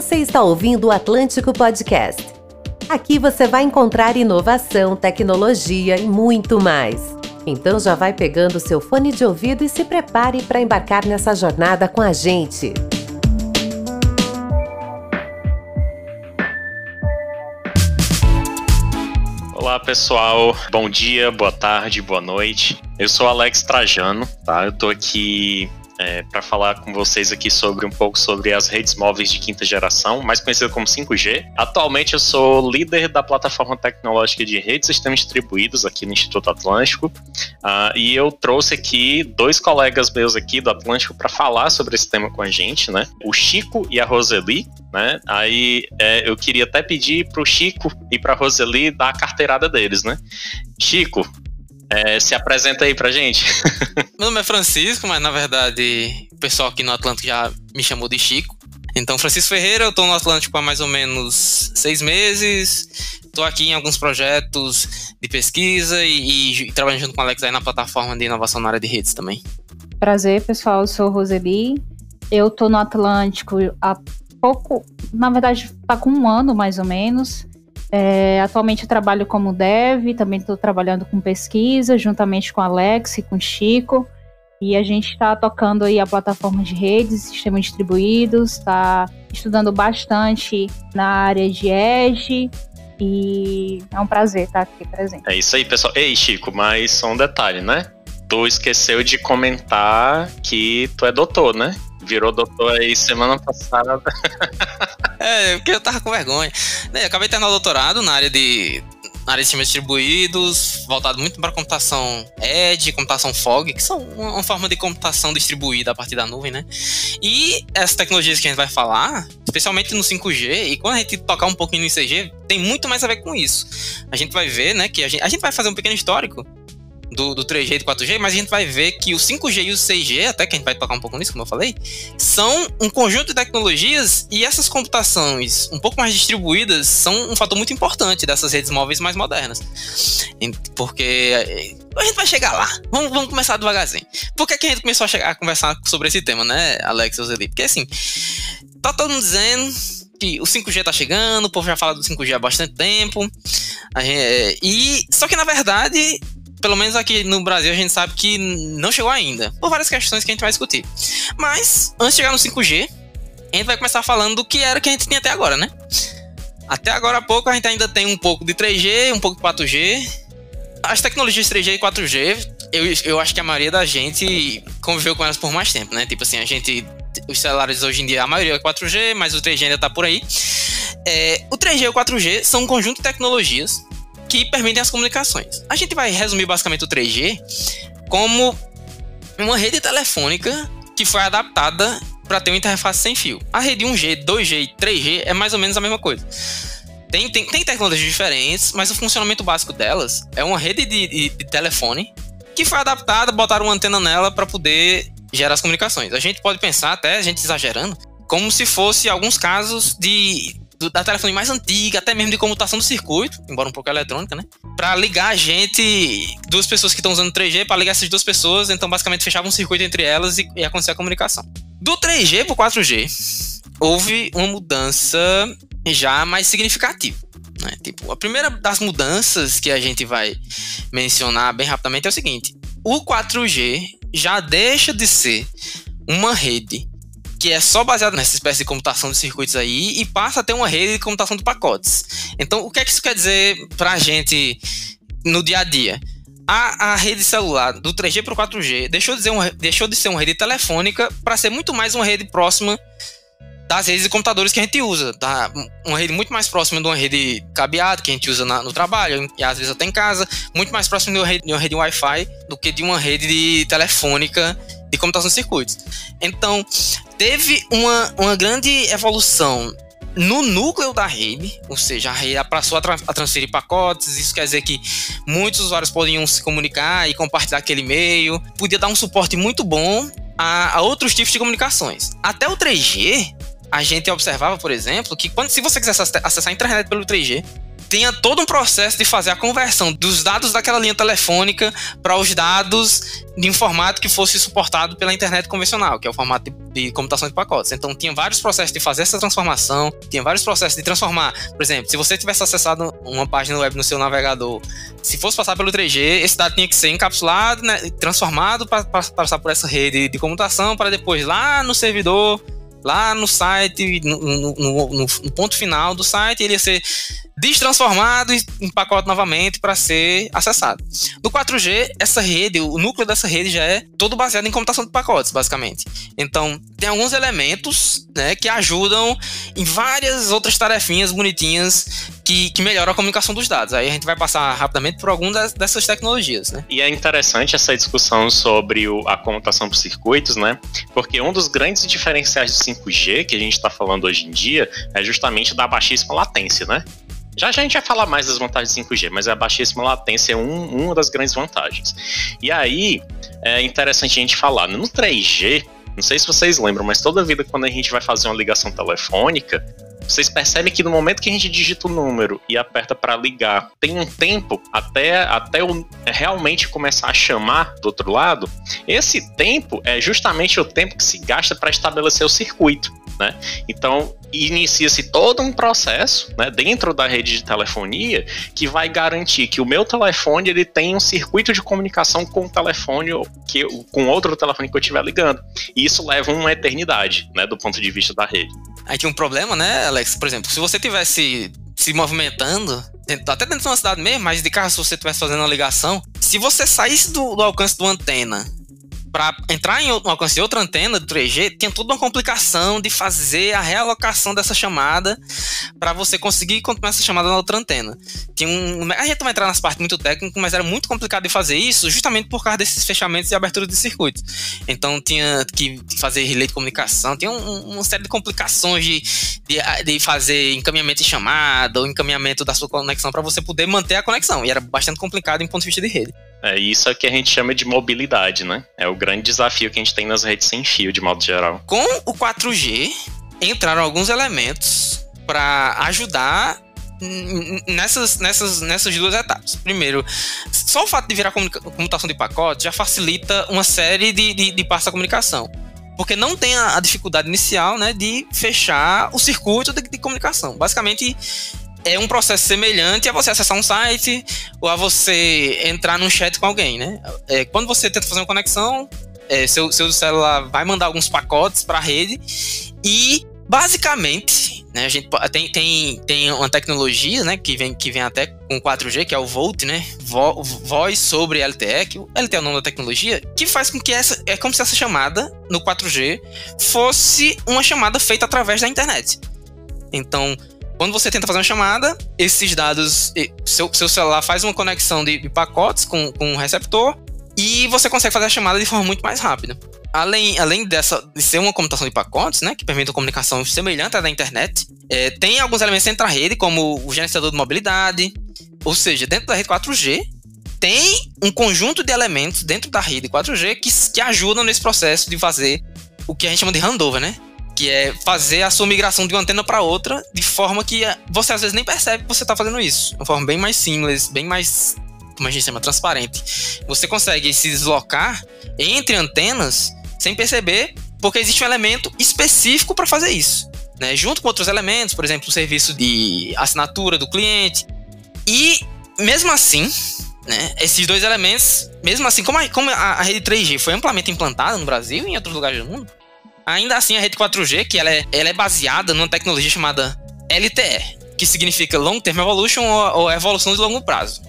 Você está ouvindo o Atlântico Podcast. Aqui você vai encontrar inovação, tecnologia e muito mais. Então já vai pegando seu fone de ouvido e se prepare para embarcar nessa jornada com a gente. Olá pessoal, bom dia, boa tarde, boa noite. Eu sou Alex Trajano, tá? Eu tô aqui é, para falar com vocês aqui sobre um pouco sobre as redes móveis de quinta geração, mais conhecida como 5G. Atualmente eu sou líder da plataforma tecnológica de redes e sistemas distribuídos aqui no Instituto Atlântico uh, e eu trouxe aqui dois colegas meus aqui do Atlântico para falar sobre esse tema com a gente, né? O Chico e a Roseli, né? Aí é, eu queria até pedir para o Chico e para a Roseli dar a carteirada deles, né? Chico, é, se apresenta aí pra gente. Meu nome é Francisco, mas na verdade o pessoal aqui no Atlântico já me chamou de Chico. Então, Francisco Ferreira, eu tô no Atlântico há mais ou menos seis meses. Tô aqui em alguns projetos de pesquisa e, e trabalhando junto com o Alex aí na plataforma de inovação na área de redes também. Prazer, pessoal. Eu sou Roseli. Eu tô no Atlântico há pouco, na verdade, tá com um ano mais ou menos. É, atualmente eu trabalho como dev, também estou trabalhando com pesquisa, juntamente com Alex e com Chico. E a gente está tocando aí a plataforma de redes, sistemas distribuídos, está estudando bastante na área de Edge. E é um prazer estar aqui presente. É isso aí, pessoal. Ei, Chico, mas só um detalhe, né? Tu esqueceu de comentar que tu é doutor, né? Virou doutor aí semana passada. é, porque eu tava com vergonha. Eu acabei terminar o doutorado na área de na área de sistemas distribuídos, voltado muito para computação Edge, computação Fog, que são uma forma de computação distribuída a partir da nuvem, né? E essas tecnologias que a gente vai falar, especialmente no 5G, e quando a gente tocar um pouquinho no ICG, tem muito mais a ver com isso. A gente vai ver, né, que a gente, a gente vai fazer um pequeno histórico do, do 3G e do 4G, mas a gente vai ver que o 5G e o 6G, até que a gente vai tocar um pouco nisso, como eu falei, são um conjunto de tecnologias e essas computações um pouco mais distribuídas são um fator muito importante dessas redes móveis mais modernas. Porque eh, a gente vai chegar lá. Vamos, vamos começar devagarzinho. Por que, que a gente começou a, chegar, a conversar sobre esse tema, né, Alex e Zeli? Porque assim, tá todo mundo dizendo que o 5G tá chegando, o povo já fala do 5G há bastante tempo. Gente, eh, e só que na verdade pelo menos aqui no Brasil, a gente sabe que não chegou ainda, por várias questões que a gente vai discutir. Mas, antes de chegar no 5G, a gente vai começar falando do que era que a gente tinha até agora, né? Até agora há pouco a gente ainda tem um pouco de 3G, um pouco de 4G. As tecnologias 3G e 4G, eu, eu acho que a maioria da gente conviveu com elas por mais tempo, né? Tipo assim, a gente. Os celulares hoje em dia, a maioria é 4G, mas o 3G ainda tá por aí. É, o 3G e o 4G são um conjunto de tecnologias que permitem as comunicações. A gente vai resumir basicamente o 3G como uma rede telefônica que foi adaptada para ter uma interface sem fio. A rede 1G, 2G e 3G é mais ou menos a mesma coisa. Tem, tem, tem tecnologias diferentes, mas o funcionamento básico delas é uma rede de, de, de telefone que foi adaptada, botaram uma antena nela para poder gerar as comunicações. A gente pode pensar, até a gente exagerando, como se fosse alguns casos de da telefone mais antiga, até mesmo de comutação do circuito, embora um pouco eletrônica, né? Para ligar a gente, duas pessoas que estão usando 3G, para ligar essas duas pessoas, então basicamente fechava um circuito entre elas e, e acontecia a comunicação. Do 3G para 4G, houve uma mudança já mais significativa. Né? Tipo, a primeira das mudanças que a gente vai mencionar bem rapidamente é o seguinte: o 4G já deixa de ser uma rede que é só baseado nessa espécie de computação de circuitos aí e passa a ter uma rede de computação de pacotes. Então, o que é que isso quer dizer para a gente no dia a dia? A, a rede celular do 3G para o 4G deixou de, ser uma, deixou de ser uma rede telefônica para ser muito mais uma rede próxima das redes de computadores que a gente usa, tá? Uma rede muito mais próxima de uma rede cabeada que a gente usa na, no trabalho e às vezes até em casa, muito mais próxima de uma rede, de uma rede Wi-Fi do que de uma rede de telefônica de computação de circuitos. Então, teve uma, uma grande evolução no núcleo da rede, ou seja, a rede passou a, tra a, transferir pacotes, isso quer dizer que muitos usuários podiam se comunicar e compartilhar aquele e-mail, podia dar um suporte muito bom a, a outros tipos de comunicações. Até o 3G, a gente observava, por exemplo, que quando se você quisesse acessar a internet pelo 3G, tinha todo um processo de fazer a conversão dos dados daquela linha telefônica para os dados de um formato que fosse suportado pela internet convencional, que é o formato de, de, computação de pacotes. Então, tinha vários processos de fazer essa transformação, tinha vários processos de transformar. Por exemplo, se você tivesse acessado uma página web no seu navegador, se fosse passar pelo 3G, esse dado tinha que ser encapsulado, né, transformado para passar por essa rede de computação, para depois lá no servidor lá no site, no, no, no, no, ponto final do site, ele ia ser destransformado em pacote novamente para ser acessado. No 4G, essa rede, o núcleo dessa rede já é todo baseado em computação de pacotes, basicamente. Então, tem alguns elementos né, que ajudam em várias outras tarefinhas bonitinhas que, que melhoram a comunicação dos dados. Aí a gente vai passar rapidamente por algumas dessas tecnologias. Né? E é interessante essa discussão sobre o, a computação por circuitos, né? Porque um dos grandes diferenciais do 5G que a gente está falando hoje em dia é justamente da baixíssima latência, né? Já, já a gente vai falar mais das vantagens do 5G, mas a baixíssima latência é um, uma das grandes vantagens. E aí, é interessante a gente falar, no 3G, não sei se vocês lembram, mas toda vida quando a gente vai fazer uma ligação telefônica, vocês percebem que no momento que a gente digita o número e aperta para ligar, tem um tempo até, até o, realmente começar a chamar do outro lado. Esse tempo é justamente o tempo que se gasta para estabelecer o circuito. Né? Então, inicia-se todo um processo né, dentro da rede de telefonia que vai garantir que o meu telefone ele tem um circuito de comunicação com o telefone que com outro telefone que eu estiver ligando. E isso leva uma eternidade, né, do ponto de vista da rede. Aí tinha um problema, né, Alex? Por exemplo, se você tivesse se movimentando, até dentro de uma cidade mesmo, mas de carro, se você estivesse fazendo uma ligação, se você saísse do, do alcance uma antena para entrar em outro, alcance de outra antena do 3G, tinha toda uma complicação de fazer a realocação dessa chamada para você conseguir continuar essa chamada na outra antena. Tinha um, a gente vai entrar nas partes muito técnicas, mas era muito complicado de fazer isso justamente por causa desses fechamentos e abertura de circuitos. Então tinha que fazer relay de comunicação, tinha um, uma série de complicações de, de, de, fazer encaminhamento de chamada ou encaminhamento da sua conexão para você poder manter a conexão. E era bastante complicado em ponto de vista de rede. É isso é que a gente chama de mobilidade, né? É o grande desafio que a gente tem nas redes sem fio, de modo geral. Com o 4G, entraram alguns elementos para ajudar nessas, nessas, nessas duas etapas. Primeiro, só o fato de virar comutação de pacote já facilita uma série de, de, de da comunicação. Porque não tem a, a, dificuldade inicial né, de fechar o circuito de, de comunicação. Basicamente, é um processo semelhante a você acessar um site ou a você entrar num chat com alguém, né? É, quando você tenta fazer uma conexão, é, seu, seu celular vai mandar alguns pacotes para a rede e basicamente, né, a gente tem, tem, tem uma tecnologia, né, que vem, que vem até com 4G, que é o VoLTE, né, Vo, voz sobre LTE, que LTE é o nome da tecnologia, que faz com que essa, é como se essa chamada no 4G fosse uma chamada feita através da internet. Então, quando você tenta fazer uma chamada, esses dados, seu, seu celular faz uma conexão de, de pacotes com, com um receptor e você consegue fazer a chamada de forma muito mais rápida. Além, além dessa, de ser uma computação de pacotes, né, que permite uma comunicação semelhante à da internet, é, tem alguns elementos dentro da rede, como o gerenciador de mobilidade, ou seja, dentro da rede 4G, tem um conjunto de elementos dentro da rede 4G que, que ajudam nesse processo de fazer o que a gente chama de handover, né? Que é fazer a sua migração de uma antena para outra de forma que você às vezes nem percebe que você está fazendo isso. De uma forma bem mais simples, bem mais, como a gente chama, transparente. Você consegue se deslocar entre antenas sem perceber, porque existe um elemento específico para fazer isso. Né? Junto com outros elementos, por exemplo, o serviço de assinatura do cliente. E mesmo assim, né, esses dois elementos, mesmo assim, como a, como a rede 3G foi amplamente implantada no Brasil e em outros lugares do mundo, Ainda assim, a rede 4G, que ela é, ela é baseada numa tecnologia chamada LTE, que significa Long Term Evolution ou, ou evolução de longo prazo.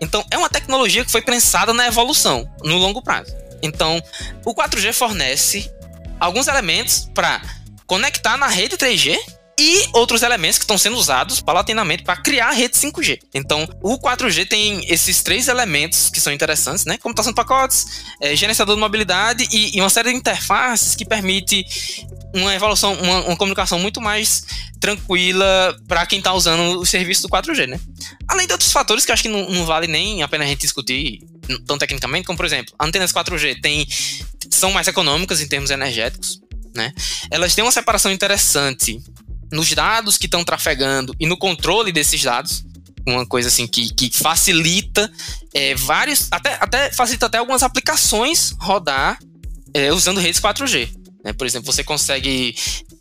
Então, é uma tecnologia que foi pensada na evolução, no longo prazo. Então, o 4G fornece alguns elementos para conectar na rede 3G e outros elementos que estão sendo usados paulatinamente para criar a rede 5G. Então, o 4G tem esses três elementos que são interessantes, né? Computação de pacotes, é, gerenciador de mobilidade e, e, uma série de interfaces que permite uma evolução, uma, uma comunicação muito mais tranquila para quem está usando o serviço do 4G, né? Além de outros fatores que acho que não, não vale nem a pena a gente discutir tão tecnicamente, como por exemplo, antenas 4G tem, são mais econômicas em termos energéticos, né? Elas têm uma separação interessante nos dados que estão trafegando e no controle desses dados. uma coisa assim que, que facilita é, vários, até, até facilita até algumas aplicações rodar é, usando redes 4G. Né? Por exemplo, você consegue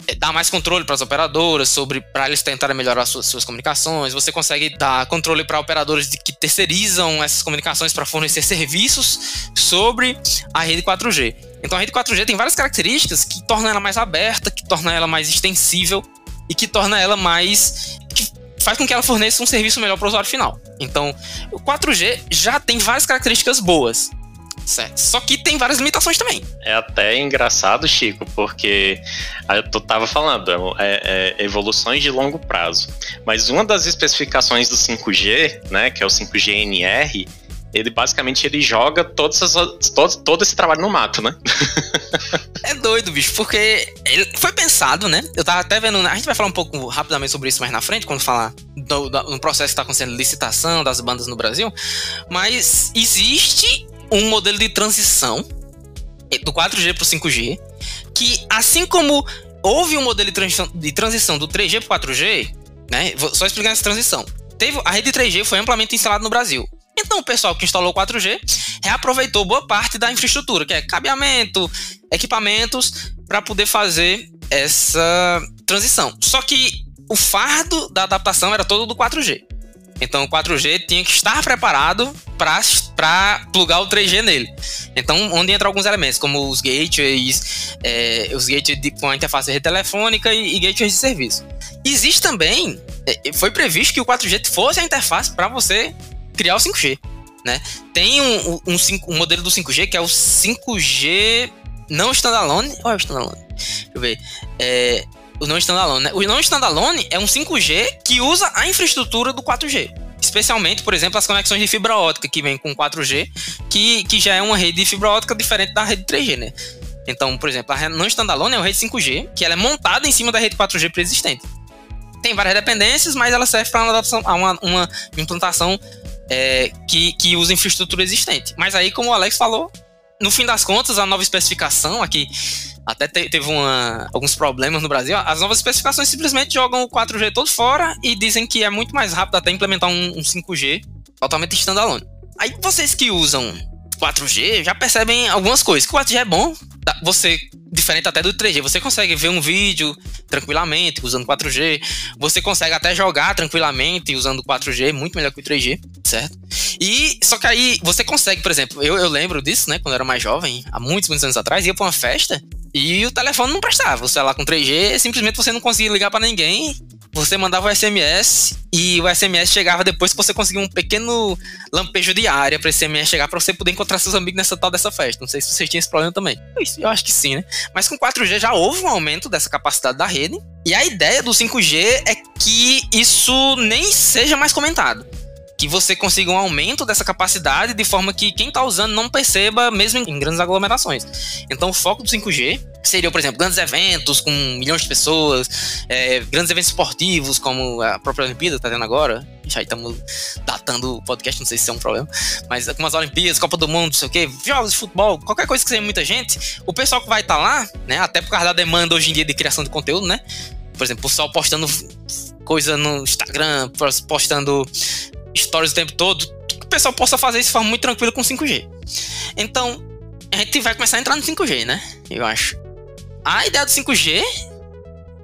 é, dar mais controle para as operadoras sobre para eles tentarem melhorar suas, suas comunicações. Você consegue dar controle para operadores de, que terceirizam essas comunicações para fornecer serviços sobre a rede 4G. Então a rede 4G tem várias características que tornam ela mais aberta, que tornam ela mais extensível e que torna ela mais que faz com que ela forneça um serviço melhor para o usuário final. Então, o 4G já tem várias características boas. Certo. Só que tem várias limitações também. É até engraçado, Chico, porque eu tava falando, é, é, evoluções de longo prazo. Mas uma das especificações do 5G, né, que é o 5G NR, ele basicamente ele joga todos as, todo, todo esse trabalho no mato, né? é doido, bicho, porque ele foi pensado, né? Eu tava até vendo. A gente vai falar um pouco rapidamente sobre isso mais na frente, quando falar do, do, no processo que tá acontecendo licitação das bandas no Brasil. Mas existe um modelo de transição do 4G para o 5G, que assim como houve um modelo de transição, de transição do 3G para o 4G, né? Vou só explicar essa transição. Teve, a rede 3G foi amplamente instalada no Brasil. Então o pessoal que instalou o 4G reaproveitou boa parte da infraestrutura, que é cabeamento, equipamentos, para poder fazer essa transição. Só que o fardo da adaptação era todo do 4G. Então o 4G tinha que estar preparado para plugar o 3G nele. Então, onde entram alguns elementos, como os gateways, é, os gateways de, com a interface telefônica e, e gateways de serviço. Existe também, é, foi previsto que o 4G fosse a interface para você criar o 5G. Né? Tem um, um, um, modelo do 5G que é o 5G não standalone. Olha o standalone. Deixa eu ver. É, o não standalone, né? O não standalone é um 5G que usa a infraestrutura do 4G. Especialmente, por exemplo, as conexões de fibra ótica que vem com 4G, que, que já é uma rede de fibra ótica diferente da rede 3G, né? Então, por exemplo, a não standalone é uma rede 5G, que ela é montada em cima da rede 4G preexistente. Tem várias dependências, mas ela serve para uma, uma implantação é, que, que usa infraestrutura existente. Mas aí, como o Alex falou, no fim das contas, a nova especificação aqui até te, teve uma, alguns problemas no Brasil. As novas especificações simplesmente jogam o 4G todo fora e dizem que é muito mais rápido até implementar um, um 5G totalmente standalone. Aí vocês que usam 4G já percebem algumas coisas. Que o 4G é bom, você diferente até do 3G, você consegue ver um vídeo tranquilamente usando 4G, você consegue até jogar tranquilamente usando 4G, muito melhor que o 3G, certo? E só que aí você consegue, por exemplo, eu, eu lembro disso, né, quando eu era mais jovem, há muitos, muitos anos atrás, ia pra uma festa e o telefone não prestava, o celular com 3G, simplesmente você não conseguia ligar para ninguém você mandava o SMS e o SMS chegava depois que você conseguia um pequeno lampejo de área para esse SMS chegar para você poder encontrar seus amigos nessa tal dessa festa. Não sei se vocês tinham esse problema também. Eu acho que sim, né? Mas com 4G já houve um aumento dessa capacidade da rede. E a ideia do 5G é que isso nem seja mais comentado que você consiga um aumento dessa capacidade de forma que quem está usando não perceba, mesmo em grandes aglomerações. Então, o foco do 5G seria, por exemplo, grandes eventos com milhões de pessoas, é, grandes eventos esportivos, como a própria Olimpíada está tendo agora. Já estamos datando o podcast, não sei se é um problema, mas como as Olimpíadas, Copa do Mundo, não sei o quê, jogos de futebol, qualquer coisa que seja muita gente, o pessoal que vai estar tá lá, né, até por causa da demanda hoje em dia de criação de conteúdo, né? Por exemplo, o pessoal postando coisa no Instagram, postando stories o tempo todo, o pessoal possa fazer isso de forma muito tranquila com 5G. Então, a gente vai começar a entrar no 5G, né? Eu acho. A ideia do 5G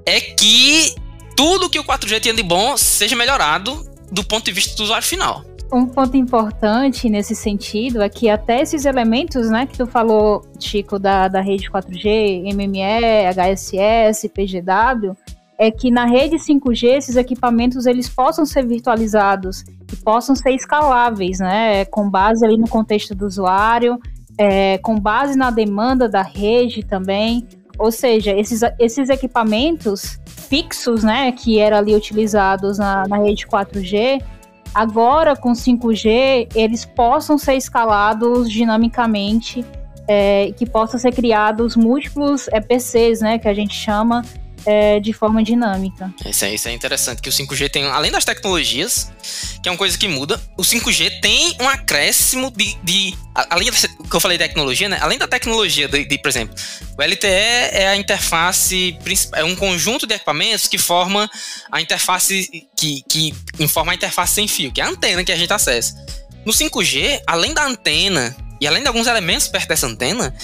é que tudo que o 4G tinha de bom seja melhorado do ponto de vista do usuário final. Um ponto importante nesse sentido é que até esses elementos, né, que tu falou, Chico, da, da rede 4G, MME, HSS, PGW, é que na rede 5G esses equipamentos eles possam ser virtualizados e possam ser escaláveis, né? Com base ali no contexto do usuário, é, com base na demanda da rede também. Ou seja, esses, esses equipamentos fixos, né, que eram ali utilizados na, na rede 4G, agora com 5G, eles possam ser escalados dinamicamente, é, que possam ser criados múltiplos EPCs, né, que a gente chama, é, de forma dinâmica. Isso é, isso é interessante, que o 5G tem, além das tecnologias, que é uma coisa que muda, o 5G tem um acréscimo de. de além do que eu falei de tecnologia, né? Além da tecnologia, de, de, por exemplo, o LTE é a interface é um conjunto de equipamentos que forma a interface que, que informa a interface sem fio, que é a antena que a gente acessa. No 5G, além da antena e além de alguns elementos perto dessa antena,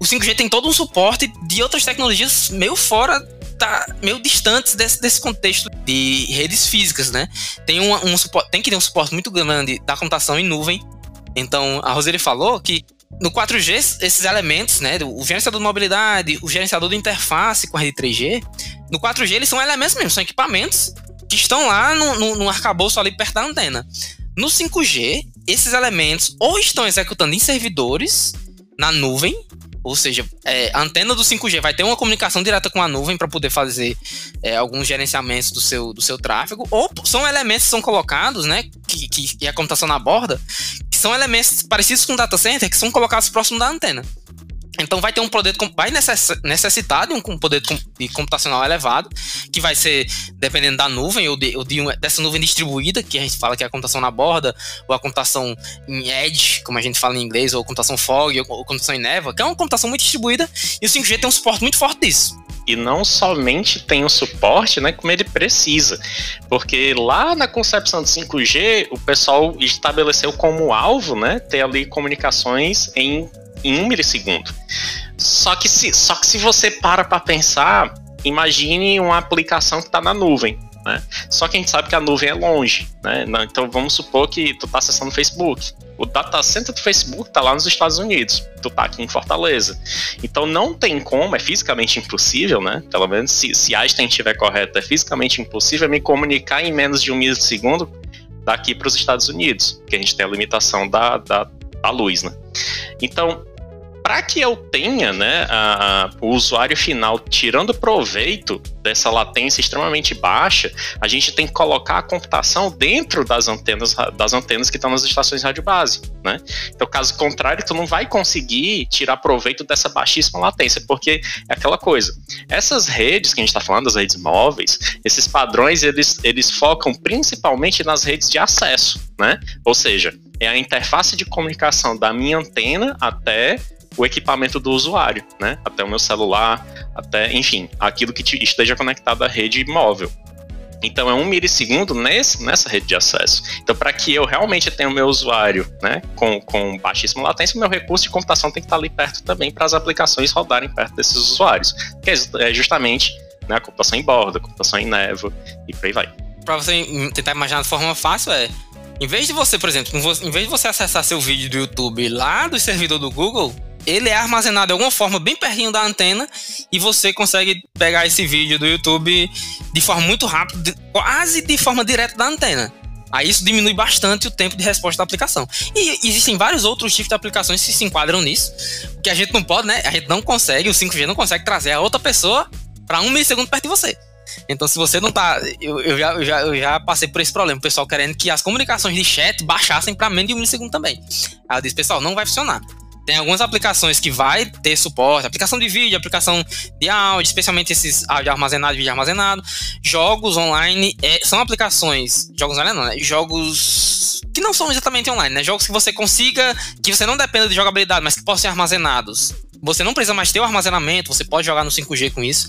o 5G tem todo um suporte de outras tecnologias meio fora tá meio distantes desse, desse contexto de redes físicas, né? Tem um, tem que ter um suporte muito grande da computação em nuvem. Então, a Roseli falou que no 4G, esses elementos, né, o gerenciador de mobilidade, o gerenciador de interface com a rede 3G, no 4G eles são elementos mesmo, são equipamentos que estão lá no, no, no arcabouço ali perto da antena. No 5G, esses elementos ou estão executando em servidores na nuvem, ou seja, é, a antena do 5G vai ter uma comunicação direta com a nuvem para poder fazer é, alguns gerenciamentos do seu, do seu tráfego, ou são elementos que são colocados, né, que, que, que a computação na borda, que são elementos parecidos com data center, que são colocados próximo da antena. Então vai ter um poder, vai necessitar de um poder de computacional elevado, que vai ser dependendo da nuvem ou, de, ou de uma, dessa nuvem distribuída, que a gente fala que é a computação na borda, ou a computação em edge, como a gente fala em inglês, ou a computação fog, ou a computação em neva, que é uma computação muito distribuída, e o 5G tem um suporte muito forte disso. E não somente tem o suporte, né, como ele precisa. Porque lá na concepção do 5G, o pessoal estabeleceu como alvo, né, ter ali comunicações em em um milissegundo. Só que se, só que se você para para pensar, imagine uma aplicação que está na nuvem. Né? Só que a gente sabe que a nuvem é longe. Né? Então vamos supor que tu está acessando o Facebook. O data center do Facebook está lá nos Estados Unidos. Tu está aqui em Fortaleza. Então não tem como, é fisicamente impossível, né? Pelo menos se, se Einstein estiver correto, é fisicamente impossível me comunicar em menos de um milissegundo daqui para os Estados Unidos, porque a gente tem a limitação da, da, da luz, né? Então, para que eu tenha né, a, a, o usuário final tirando proveito dessa latência extremamente baixa, a gente tem que colocar a computação dentro das antenas, das antenas que estão nas estações de rádio base. Né? Então, caso contrário, tu não vai conseguir tirar proveito dessa baixíssima latência, porque é aquela coisa. Essas redes que a gente está falando, as redes móveis, esses padrões, eles, eles focam principalmente nas redes de acesso. Né? Ou seja, é a interface de comunicação da minha antena até o equipamento do usuário, né? Até o meu celular, até, enfim, aquilo que esteja conectado à rede móvel. Então é um milissegundo nesse, nessa rede de acesso. Então, para que eu realmente tenha o meu usuário né, com, com baixíssima latência, o meu recurso de computação tem que estar ali perto também para as aplicações rodarem perto desses usuários. Que é justamente né, a computação em borda, a computação em névoa e por aí vai. Para você tentar imaginar de forma fácil, é. Em vez de você, por exemplo, em vez de você acessar seu vídeo do YouTube lá do servidor do Google, ele é armazenado de alguma forma bem pertinho da antena e você consegue pegar esse vídeo do YouTube de forma muito rápida, quase de forma direta da antena. Aí isso diminui bastante o tempo de resposta da aplicação. E existem vários outros tipos de aplicações que se enquadram nisso, que a gente não pode, né? A gente não consegue, o 5G não consegue trazer a outra pessoa para um milissegundo perto de você. Então, se você não tá. Eu, eu, já, eu, já, eu já passei por esse problema, o pessoal querendo que as comunicações de chat baixassem para menos de um milissegundo também. Aí eu disse, pessoal, não vai funcionar. Tem algumas aplicações que vai ter suporte, aplicação de vídeo, aplicação de áudio, especialmente esses áudio armazenado, vídeo armazenado. Jogos online é, são aplicações, jogos online não, né? Jogos que não são exatamente online, né? Jogos que você consiga, que você não dependa de jogabilidade, mas que possam ser armazenados. Você não precisa mais ter o armazenamento, você pode jogar no 5G com isso.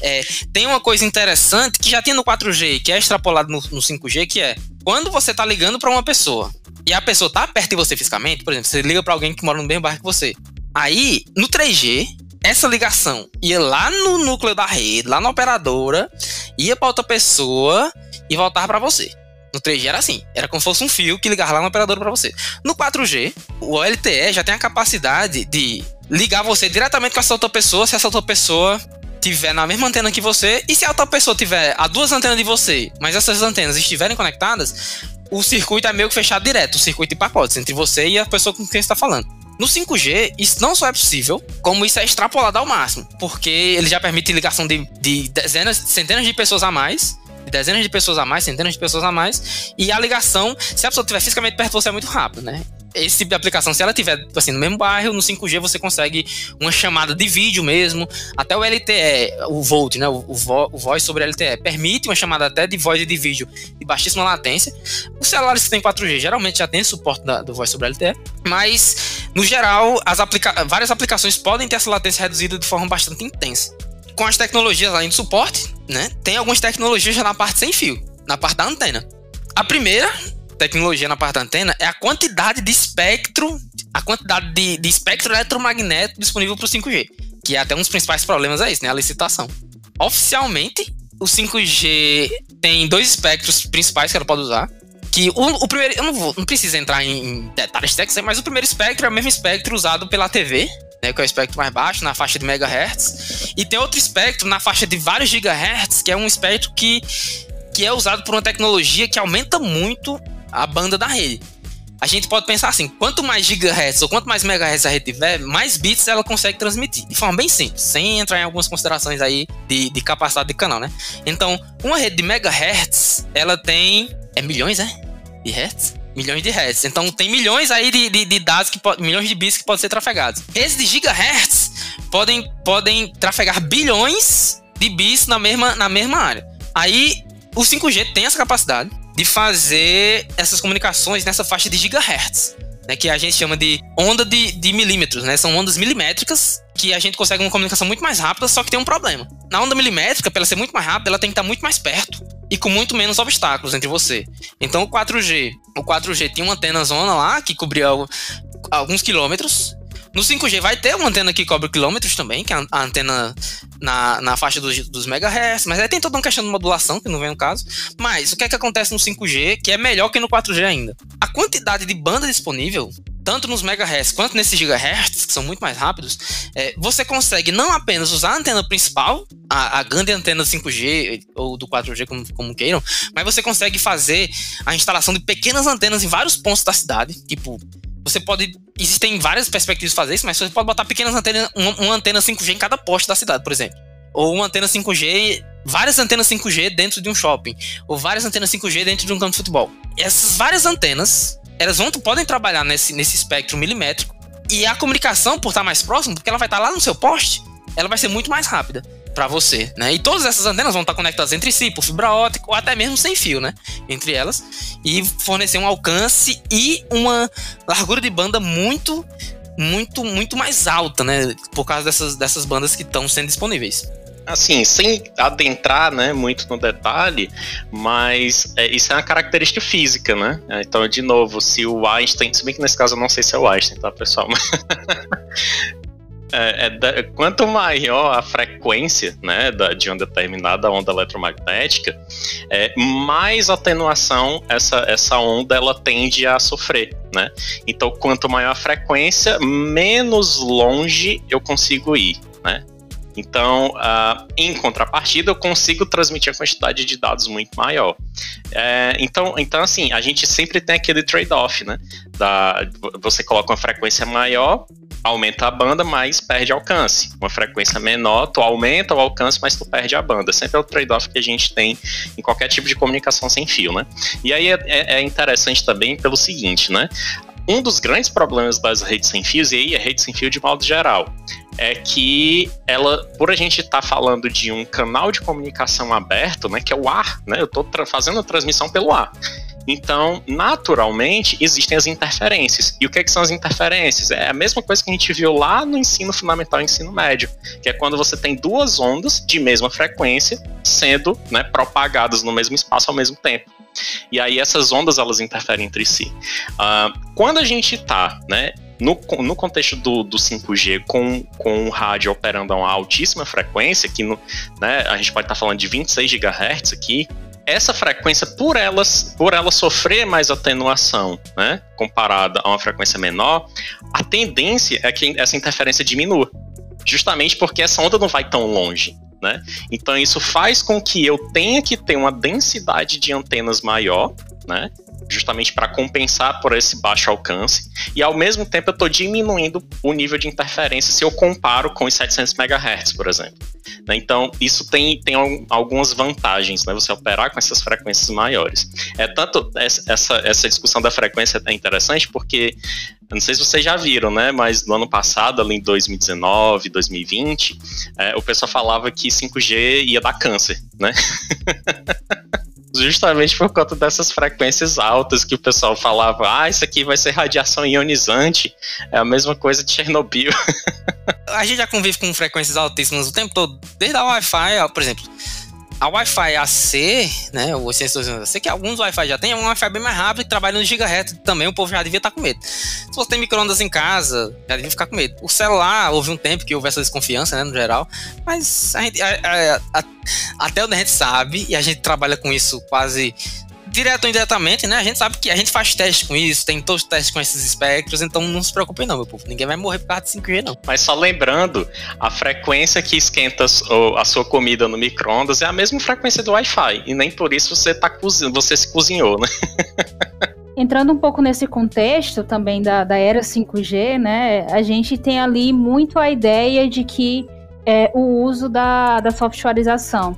É, tem uma coisa interessante que já tinha no 4G, que é extrapolado no, no 5G, que é quando você está ligando para uma pessoa, e a pessoa tá perto de você fisicamente, por exemplo, você liga para alguém que mora no mesmo bairro que você. Aí, no 3G, essa ligação ia lá no núcleo da rede, lá na operadora, ia para outra pessoa e voltava para você. No 3G era assim, era como se fosse um fio que ligava lá na operadora para você. No 4G, o LTE já tem a capacidade de ligar você diretamente com essa outra pessoa, se essa outra pessoa tiver na mesma antena que você, e se a outra pessoa tiver a duas antenas de você, mas essas antenas estiverem conectadas, o circuito é meio que fechado direto, o circuito de pacotes, entre você e a pessoa com quem você está falando. No 5G, isso não só é possível, como isso é extrapolado ao máximo, porque ele já permite ligação de, de dezenas, centenas de pessoas a mais, dezenas de pessoas a mais, centenas de pessoas a mais, e a ligação, se a pessoa estiver fisicamente perto de você, é muito rápido, né? Esse tipo de aplicação, se ela tiver assim, no mesmo bairro, no 5G você consegue uma chamada de vídeo mesmo, até o LTE, o VoLTE, né, o, o, o voz sobre LTE, permite uma chamada até de voz e de vídeo de baixíssima latência. Os celulares que têm 4G geralmente já tem suporte da, do voz sobre LTE, mas no geral, as aplica várias aplicações podem ter essa latência reduzida de forma bastante intensa. Com as tecnologias além de suporte, né, tem algumas tecnologias já na parte sem fio, na parte da antena. A primeira tecnologia na parte da antena é a quantidade de espectro, a quantidade de, de espectro eletromagnético disponível para o 5G. Que é até um dos principais problemas é isso, né? A licitação. Oficialmente, o 5G tem dois espectros principais que ela pode usar. Que o, o primeiro, eu não, vou, não preciso entrar em detalhes técnicos, mas o primeiro espectro é o mesmo espectro usado pela TV, né, que é o espectro mais baixo, na faixa de megahertz. E tem outro espectro na faixa de vários gigahertz, que é um espectro que, que é usado por uma tecnologia que aumenta muito a banda da rede. A gente pode pensar assim, quanto mais gigahertz ou quanto mais megahertz a rede tiver, mais bits ela consegue transmitir, de forma bem simples, sem entrar em algumas considerações aí de, de capacidade de canal, né? Então, uma rede de megahertz, ela tem, é milhões, é? De hertz? Milhões de hertz. Então, tem milhões aí de, de, de dados, que milhões de bits que podem ser trafegados. Redes de gigahertz podem, podem trafegar bilhões de bits na mesma, na mesma área. Aí, o 5G tem essa capacidade, de fazer essas comunicações nessa faixa de gigahertz. Né, que a gente chama de onda de, de milímetros, né? São ondas milimétricas que a gente consegue uma comunicação muito mais rápida, só que tem um problema. Na onda milimétrica, para ela ser muito mais rápida, ela tem que estar muito mais perto e com muito menos obstáculos entre você. Então o 4G, o 4G tinha uma antena zona lá que cobria alguns quilômetros no 5G vai ter uma antena que cobre quilômetros também, que é a antena na, na faixa dos, dos megahertz, mas aí tem toda uma questão de modulação, que não vem no caso. Mas o que é que acontece no 5G, que é melhor que no 4G ainda? A quantidade de banda disponível tanto nos megahertz quanto nesses gigahertz, que são muito mais rápidos, é, você consegue não apenas usar a antena principal, a, a grande antena 5G ou do 4G, como, como queiram, mas você consegue fazer a instalação de pequenas antenas em vários pontos da cidade, tipo você pode. Existem várias perspectivas de fazer isso, mas você pode botar pequenas antenas, uma, uma antena 5G em cada poste da cidade, por exemplo. Ou uma antena 5G, várias antenas 5G dentro de um shopping. Ou várias antenas 5G dentro de um campo de futebol. Essas várias antenas, elas vão, podem trabalhar nesse, nesse espectro milimétrico. E a comunicação, por estar mais próximo, porque ela vai estar lá no seu poste, ela vai ser muito mais rápida para você, né? E todas essas antenas vão estar conectadas entre si por fibra ótica ou até mesmo sem fio, né? Entre elas e fornecer um alcance e uma largura de banda muito, muito, muito mais alta, né? Por causa dessas, dessas bandas que estão sendo disponíveis assim, sem adentrar, né, muito no detalhe, mas é, isso é uma característica física, né? Então, de novo, se o Einstein, se bem que nesse caso eu não sei se é o Einstein, tá, pessoal? É, é, quanto maior a frequência né, da, de uma determinada onda eletromagnética, é, mais atenuação essa, essa onda ela tende a sofrer. Né? Então, quanto maior a frequência, menos longe eu consigo ir. Né? Então, uh, em contrapartida, eu consigo transmitir a quantidade de dados muito maior. É, então, então, assim, a gente sempre tem aquele trade-off, né? Da, você coloca uma frequência maior, aumenta a banda, mas perde alcance. Uma frequência menor, tu aumenta o alcance, mas tu perde a banda. Sempre é o trade-off que a gente tem em qualquer tipo de comunicação sem fio, né? E aí é, é, é interessante também pelo seguinte, né? Um dos grandes problemas das redes sem fios, e aí é rede sem fio de modo geral, é que ela, por a gente estar tá falando de um canal de comunicação aberto, né, que é o ar, né, eu estou fazendo a transmissão pelo ar. Então, naturalmente, existem as interferências. E o que, é que, são as interferências? É a mesma coisa que a gente viu lá no ensino fundamental e ensino médio, que é quando você tem duas ondas de mesma frequência sendo né, propagadas no mesmo espaço ao mesmo tempo. E aí essas ondas elas interferem entre si. Uh, quando a gente está né, no, no contexto do, do 5G com, com o rádio operando a uma altíssima frequência, que no, né, a gente pode estar tá falando de 26 GHz aqui, essa frequência, por ela, por ela sofrer mais atenuação, né, comparada a uma frequência menor, a tendência é que essa interferência diminua. Justamente porque essa onda não vai tão longe. Né? Então isso faz com que eu tenha que ter uma densidade de antenas maior, né? Justamente para compensar por esse baixo alcance, e ao mesmo tempo eu estou diminuindo o nível de interferência se eu comparo com os 700 MHz, por exemplo. Né? Então, isso tem, tem algumas vantagens, né? Você operar com essas frequências maiores. É tanto essa, essa discussão da frequência é interessante porque não sei se vocês já viram, né? Mas no ano passado, ali em 2019, 2020, é, o pessoal falava que 5G ia dar câncer, né? justamente por conta dessas frequências altas que o pessoal falava, ah, isso aqui vai ser radiação ionizante, é a mesma coisa de Chernobyl. a gente já convive com frequências altíssimas o tempo todo, desde a Wi-Fi, por exemplo, a Wi-Fi AC, né, o 802 sei que alguns Wi-Fi já tem, é um Wi-Fi bem mais rápido e trabalha no gigahertz também, o povo já devia estar com medo. Se você tem microondas em casa, já devia ficar com medo. O celular, houve um tempo que houve essa desconfiança, né, no geral, mas a gente, a, a, até onde a gente sabe, e a gente trabalha com isso quase direto ou indiretamente, né? A gente sabe que a gente faz teste com isso, tem todos os testes com esses espectros, então não se preocupem não, meu povo. Ninguém vai morrer por causa de 5G, não. Mas só lembrando, a frequência que esquenta a sua comida no micro-ondas é a mesma frequência do Wi-Fi. E nem por isso você tá cozinhando, você se cozinhou, né? Entrando um pouco nesse contexto também da, da era 5G, né? A gente tem ali muito a ideia de que é, o uso da, da softwareização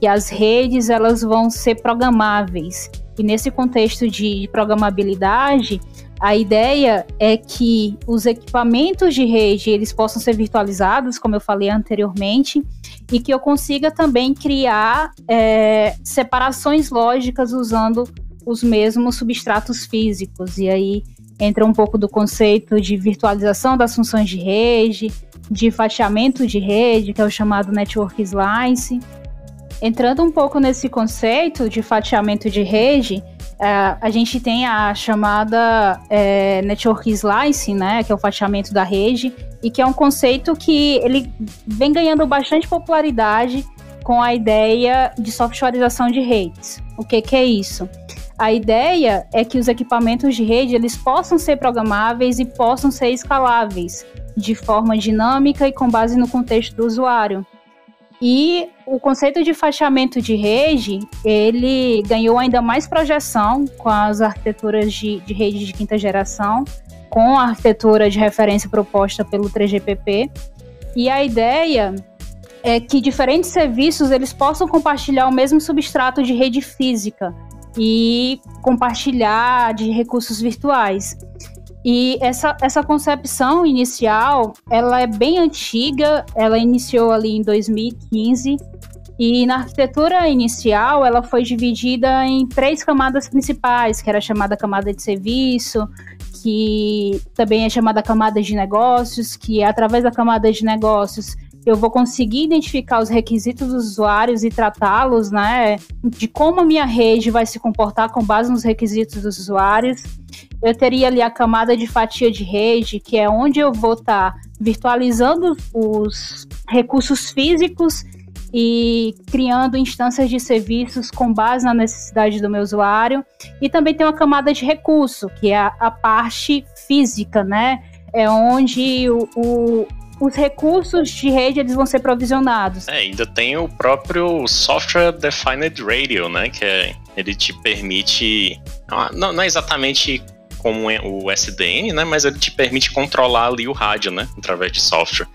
que as redes elas vão ser programáveis. E nesse contexto de programabilidade, a ideia é que os equipamentos de rede eles possam ser virtualizados, como eu falei anteriormente, e que eu consiga também criar é, separações lógicas usando os mesmos substratos físicos. E aí entra um pouco do conceito de virtualização das funções de rede, de fatiamento de rede, que é o chamado network slice. Entrando um pouco nesse conceito de fatiamento de rede, é, a gente tem a chamada é, network slicing, né, que é o fatiamento da rede, e que é um conceito que ele vem ganhando bastante popularidade com a ideia de softwareização de redes. O que, que é isso? A ideia é que os equipamentos de rede eles possam ser programáveis e possam ser escaláveis de forma dinâmica e com base no contexto do usuário. E o conceito de fatiamento de rede, ele ganhou ainda mais projeção com as arquiteturas de, de rede de quinta geração, com a arquitetura de referência proposta pelo 3GPP. E a ideia é que diferentes serviços eles possam compartilhar o mesmo substrato de rede física e compartilhar de recursos virtuais. E essa, essa concepção inicial, ela é bem antiga, ela iniciou ali em 2015, e na arquitetura inicial, ela foi dividida em três camadas principais, que era a chamada camada de serviço, que também é chamada camada de negócios, que é através da camada de negócios eu vou conseguir identificar os requisitos dos usuários e tratá-los, né, de como a minha rede vai se comportar com base nos requisitos dos usuários. Eu teria ali a camada de fatia de rede, que é onde eu vou estar tá virtualizando os recursos físicos e criando instâncias de serviços com base na necessidade do meu usuário. E também tem uma camada de recurso, que é a, parte física, né? É onde o, os recursos de rede eles vão ser provisionados. É, ainda tem o próprio Software Defined Radio, né? Que é, ele te permite. Não, não é exatamente como o SDN, né? Mas ele te permite controlar ali o rádio, né? Através de software.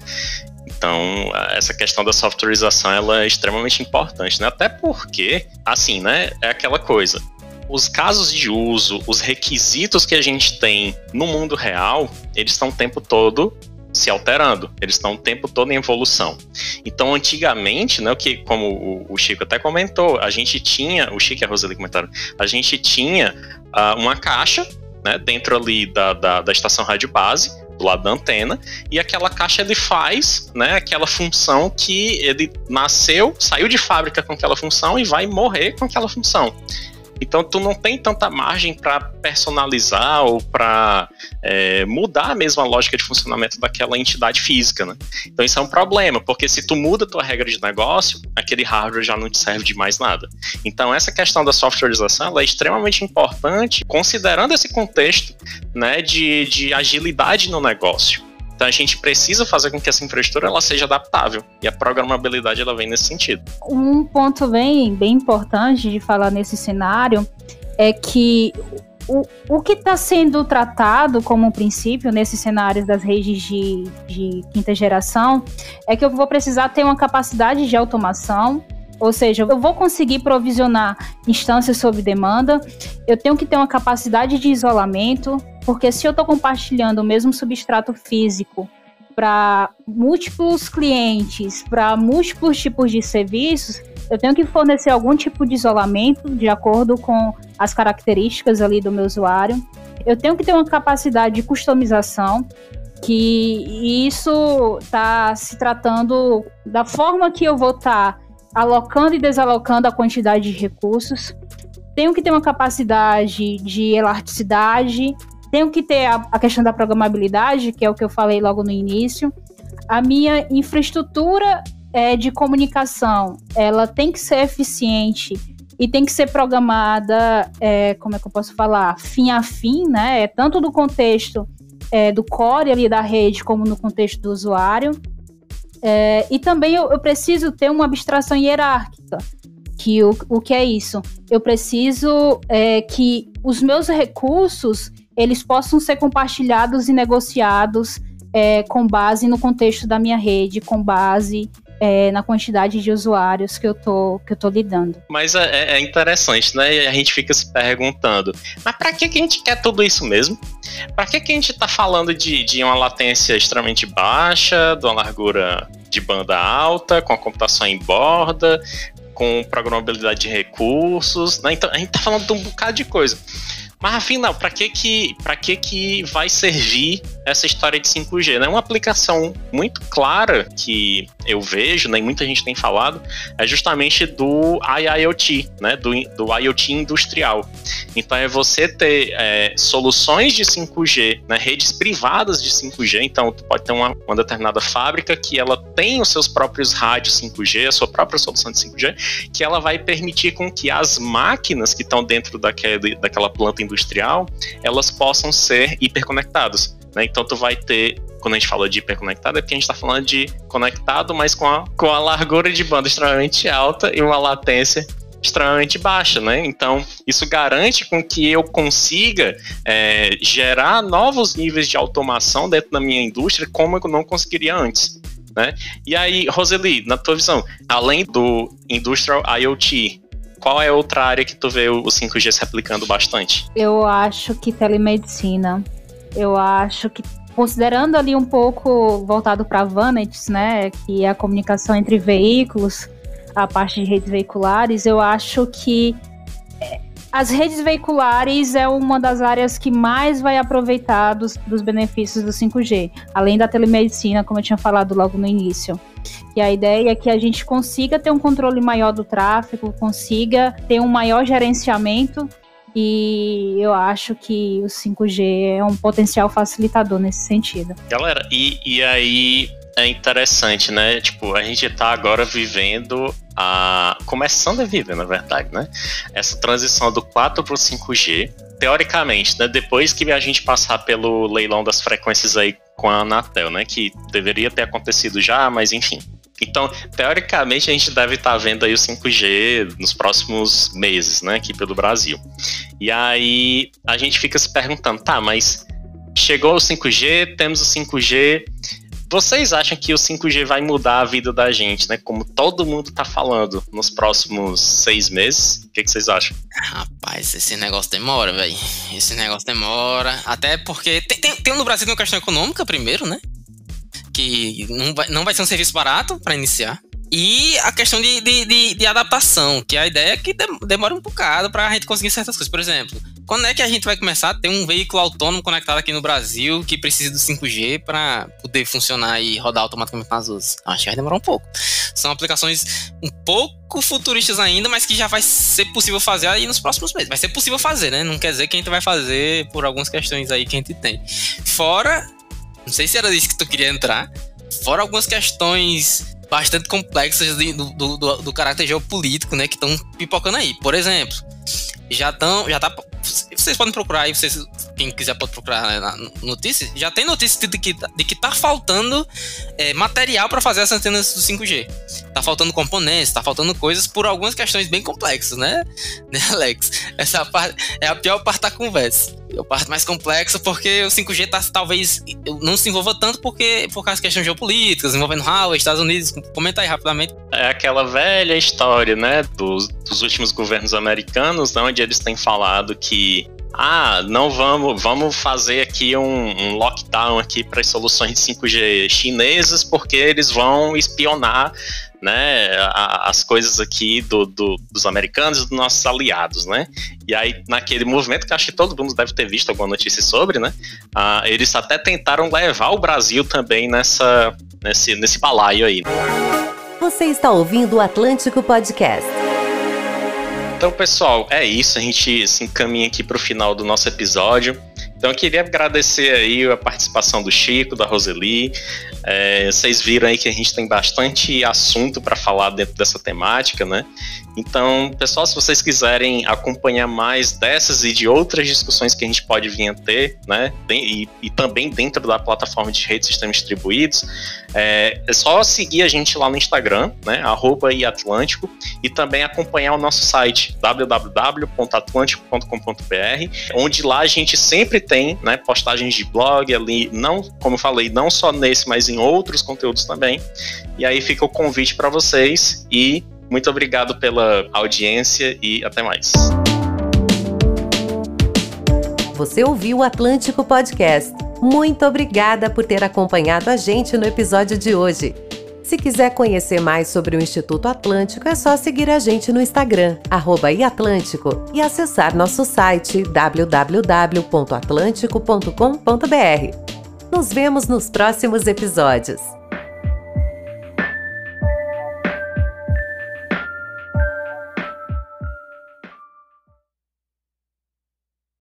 Então, essa questão da softwareização ela é extremamente importante, né? Até porque, assim, né? É aquela coisa. Os casos de uso, os requisitos que a gente tem no mundo real, eles estão o tempo todo se alterando, eles estão o tempo todo em evolução. Então, antigamente, né, que como o, Chico até comentou, a gente tinha, o Chico e a Roseli comentaram, a gente tinha uh, uma caixa, né, dentro ali da, da, da estação rádio base, do lado da antena, e aquela caixa ele faz, né, aquela função que ele nasceu, saiu de fábrica com aquela função e vai morrer com aquela função. Então tu não tem tanta margem para personalizar ou para é, mudar mesmo a lógica de funcionamento daquela entidade física, né? Então isso é um problema, porque se tu muda a tua regra de negócio, aquele hardware já não te serve de mais nada. Então essa questão da softwareização é extremamente importante, considerando esse contexto né, de, de agilidade no negócio. Então a gente precisa fazer com que essa infraestrutura ela seja adaptável e a programabilidade ela vem nesse sentido. Um ponto bem, bem importante de falar nesse cenário é que o, o que está sendo tratado como princípio nesses cenários das redes de, de quinta geração é que eu vou precisar ter uma capacidade de automação ou seja, eu vou conseguir provisionar instâncias sob demanda, eu tenho que ter uma capacidade de isolamento, porque se eu estou compartilhando o mesmo substrato físico para múltiplos clientes, para múltiplos tipos de serviços, eu tenho que fornecer algum tipo de isolamento de acordo com as características ali do meu usuário. Eu tenho que ter uma capacidade de customização, que isso está se tratando da forma que eu vou estar tá alocando e desalocando a quantidade de recursos. Tenho que ter uma capacidade de elasticidade, tenho que ter a, a questão da programabilidade, que é o que eu falei logo no início. A minha infraestrutura é, de comunicação, ela tem que ser eficiente e tem que ser programada, é, como é que eu posso falar, fim a fim, né? Tanto do contexto é, do core ali da rede, como no contexto do usuário. É, e também eu, eu, preciso ter uma abstração hierárquica. Que o, o que é isso? Eu preciso é, que os meus recursos eles possam ser compartilhados e negociados é, com base no contexto da minha rede, com base é, na quantidade de usuários que eu tô, que eu tô lidando. Mas é, é interessante, né? A gente fica se perguntando, mas para que, que a gente quer tudo isso mesmo? Para que, que a gente está falando de, de uma latência extremamente baixa, de uma largura de banda alta, com a computação em borda, com programabilidade de recursos, né? Então a gente está falando de um bocado de coisa. Mas afinal, para que que para que que vai servir essa história de 5G? Né? Uma aplicação muito clara que eu vejo, né, e muita gente tem falado, é justamente do IIoT, né, do, do IoT industrial. Então é você ter é, soluções de 5G, né, redes privadas de 5G. Então tu pode ter uma, uma determinada fábrica que ela tem os seus próprios rádios 5G, a sua própria solução de 5G, que ela vai permitir com que as máquinas que estão dentro daquele, daquela planta industrial, elas possam ser hiperconectadas. Né? Então tu vai ter, quando a gente fala de hiperconectado, é porque a gente está falando de conectado, mas com a, com a largura de banda extremamente alta e uma latência extremamente baixa, né? Então, isso garante com que eu consiga é, gerar novos níveis de automação dentro da minha indústria como eu não conseguiria antes. Né? E aí, Roseli, na tua visão, além do Industrial IoT, qual é outra área que tu vê o 5G se aplicando bastante? Eu acho que telemedicina. Eu acho que considerando ali um pouco voltado para Vanets, né, que é a comunicação entre veículos, a parte de redes veiculares, eu acho que as redes veiculares é uma das áreas que mais vai aproveitar dos, dos benefícios do 5G, além da telemedicina, como eu tinha falado logo no início. E a ideia é que a gente consiga ter um controle maior do tráfego, consiga ter um maior gerenciamento e eu acho que o 5G é um potencial facilitador nesse sentido. Galera, e, e aí é interessante, né? Tipo, a gente tá agora vivendo a. começando a viver, na verdade, né? Essa transição do 4 pro 5G. Teoricamente, né? Depois que a gente passar pelo leilão das frequências aí com a Anatel, né? Que deveria ter acontecido já, mas enfim. Então, teoricamente, a gente deve estar tá vendo aí o 5G nos próximos meses, né, aqui pelo Brasil. E aí a gente fica se perguntando, tá, mas chegou o 5G, temos o 5G. Vocês acham que o 5G vai mudar a vida da gente, né? Como todo mundo tá falando nos próximos seis meses? O que, que vocês acham? Rapaz, esse negócio demora, velho. Esse negócio demora. Até porque tem, tem, tem no Brasil uma questão econômica primeiro, né? que não vai, não vai ser um serviço barato para iniciar. E a questão de, de, de, de, adaptação, que a ideia é que demora um bocado para a gente conseguir certas coisas. Por exemplo, quando é que a gente vai começar a ter um veículo autônomo conectado aqui no Brasil que precisa do 5G para poder funcionar e rodar automaticamente nas ruas? Acho que vai demorar um pouco. São aplicações um pouco futuristas ainda, mas que já vai ser possível fazer aí nos próximos meses. Vai ser possível fazer, né? Não quer dizer que a gente vai fazer por algumas questões aí que a gente tem. Fora não sei se era isso que tu queria entrar. Fora algumas questões bastante complexas do, do, do, do, caráter geopolítico, né? Que estão pipocando aí. Por exemplo, já estão. Já tá, vocês podem procurar aí, vocês quem quiser pode procurar na notícia, já tem notícia de que, de que tá faltando é, material para fazer as antenas do 5G. Tá faltando componentes, tá faltando coisas por algumas questões bem complexas, né, né Alex? Essa parte, é a pior parte da conversa. É a parte mais complexa porque o 5G tá, talvez não se envolva tanto porque por causa de questões geopolíticas, envolvendo Huawei, Estados Unidos. Comenta aí rapidamente. É aquela velha história, né, dos, dos últimos governos americanos, né, onde eles têm falado que ah, não vamos, vamos fazer aqui um, um lockdown aqui para as soluções de 5G chinesas, porque eles vão espionar né, as coisas aqui do, do, dos americanos e dos nossos aliados, né? E aí, naquele movimento, que acho que todo mundo deve ter visto alguma notícia sobre, né? Ah, eles até tentaram levar o Brasil também nessa, nesse, nesse balaio aí. Você está ouvindo o Atlântico Podcast. Então, pessoal, é isso. A gente se encaminha aqui para o final do nosso episódio. Então, eu queria agradecer aí a participação do Chico, da Roseli. É, vocês viram aí que a gente tem bastante assunto para falar dentro dessa temática, né? Então, pessoal, se vocês quiserem acompanhar mais dessas e de outras discussões que a gente pode vir a ter, né, e, e também dentro da plataforma de redes sistemas distribuídos, é, é, só seguir a gente lá no Instagram, né, arroba Atlântico, e também acompanhar o nosso site, www.atlântico.com.br, onde lá a gente sempre tem, né, postagens de blog ali, não, como eu falei, não só nesse, mas em outros conteúdos também. E aí fica o convite para vocês e muito obrigado pela audiência e até mais. Você ouviu o Atlântico Podcast. Muito obrigada por ter acompanhado a gente no episódio de hoje. Se quiser conhecer mais sobre o Instituto Atlântico, é só seguir a gente no Instagram, @iatlântico, e acessar nosso site www.atlântico.com.br. Nos vemos nos próximos episódios.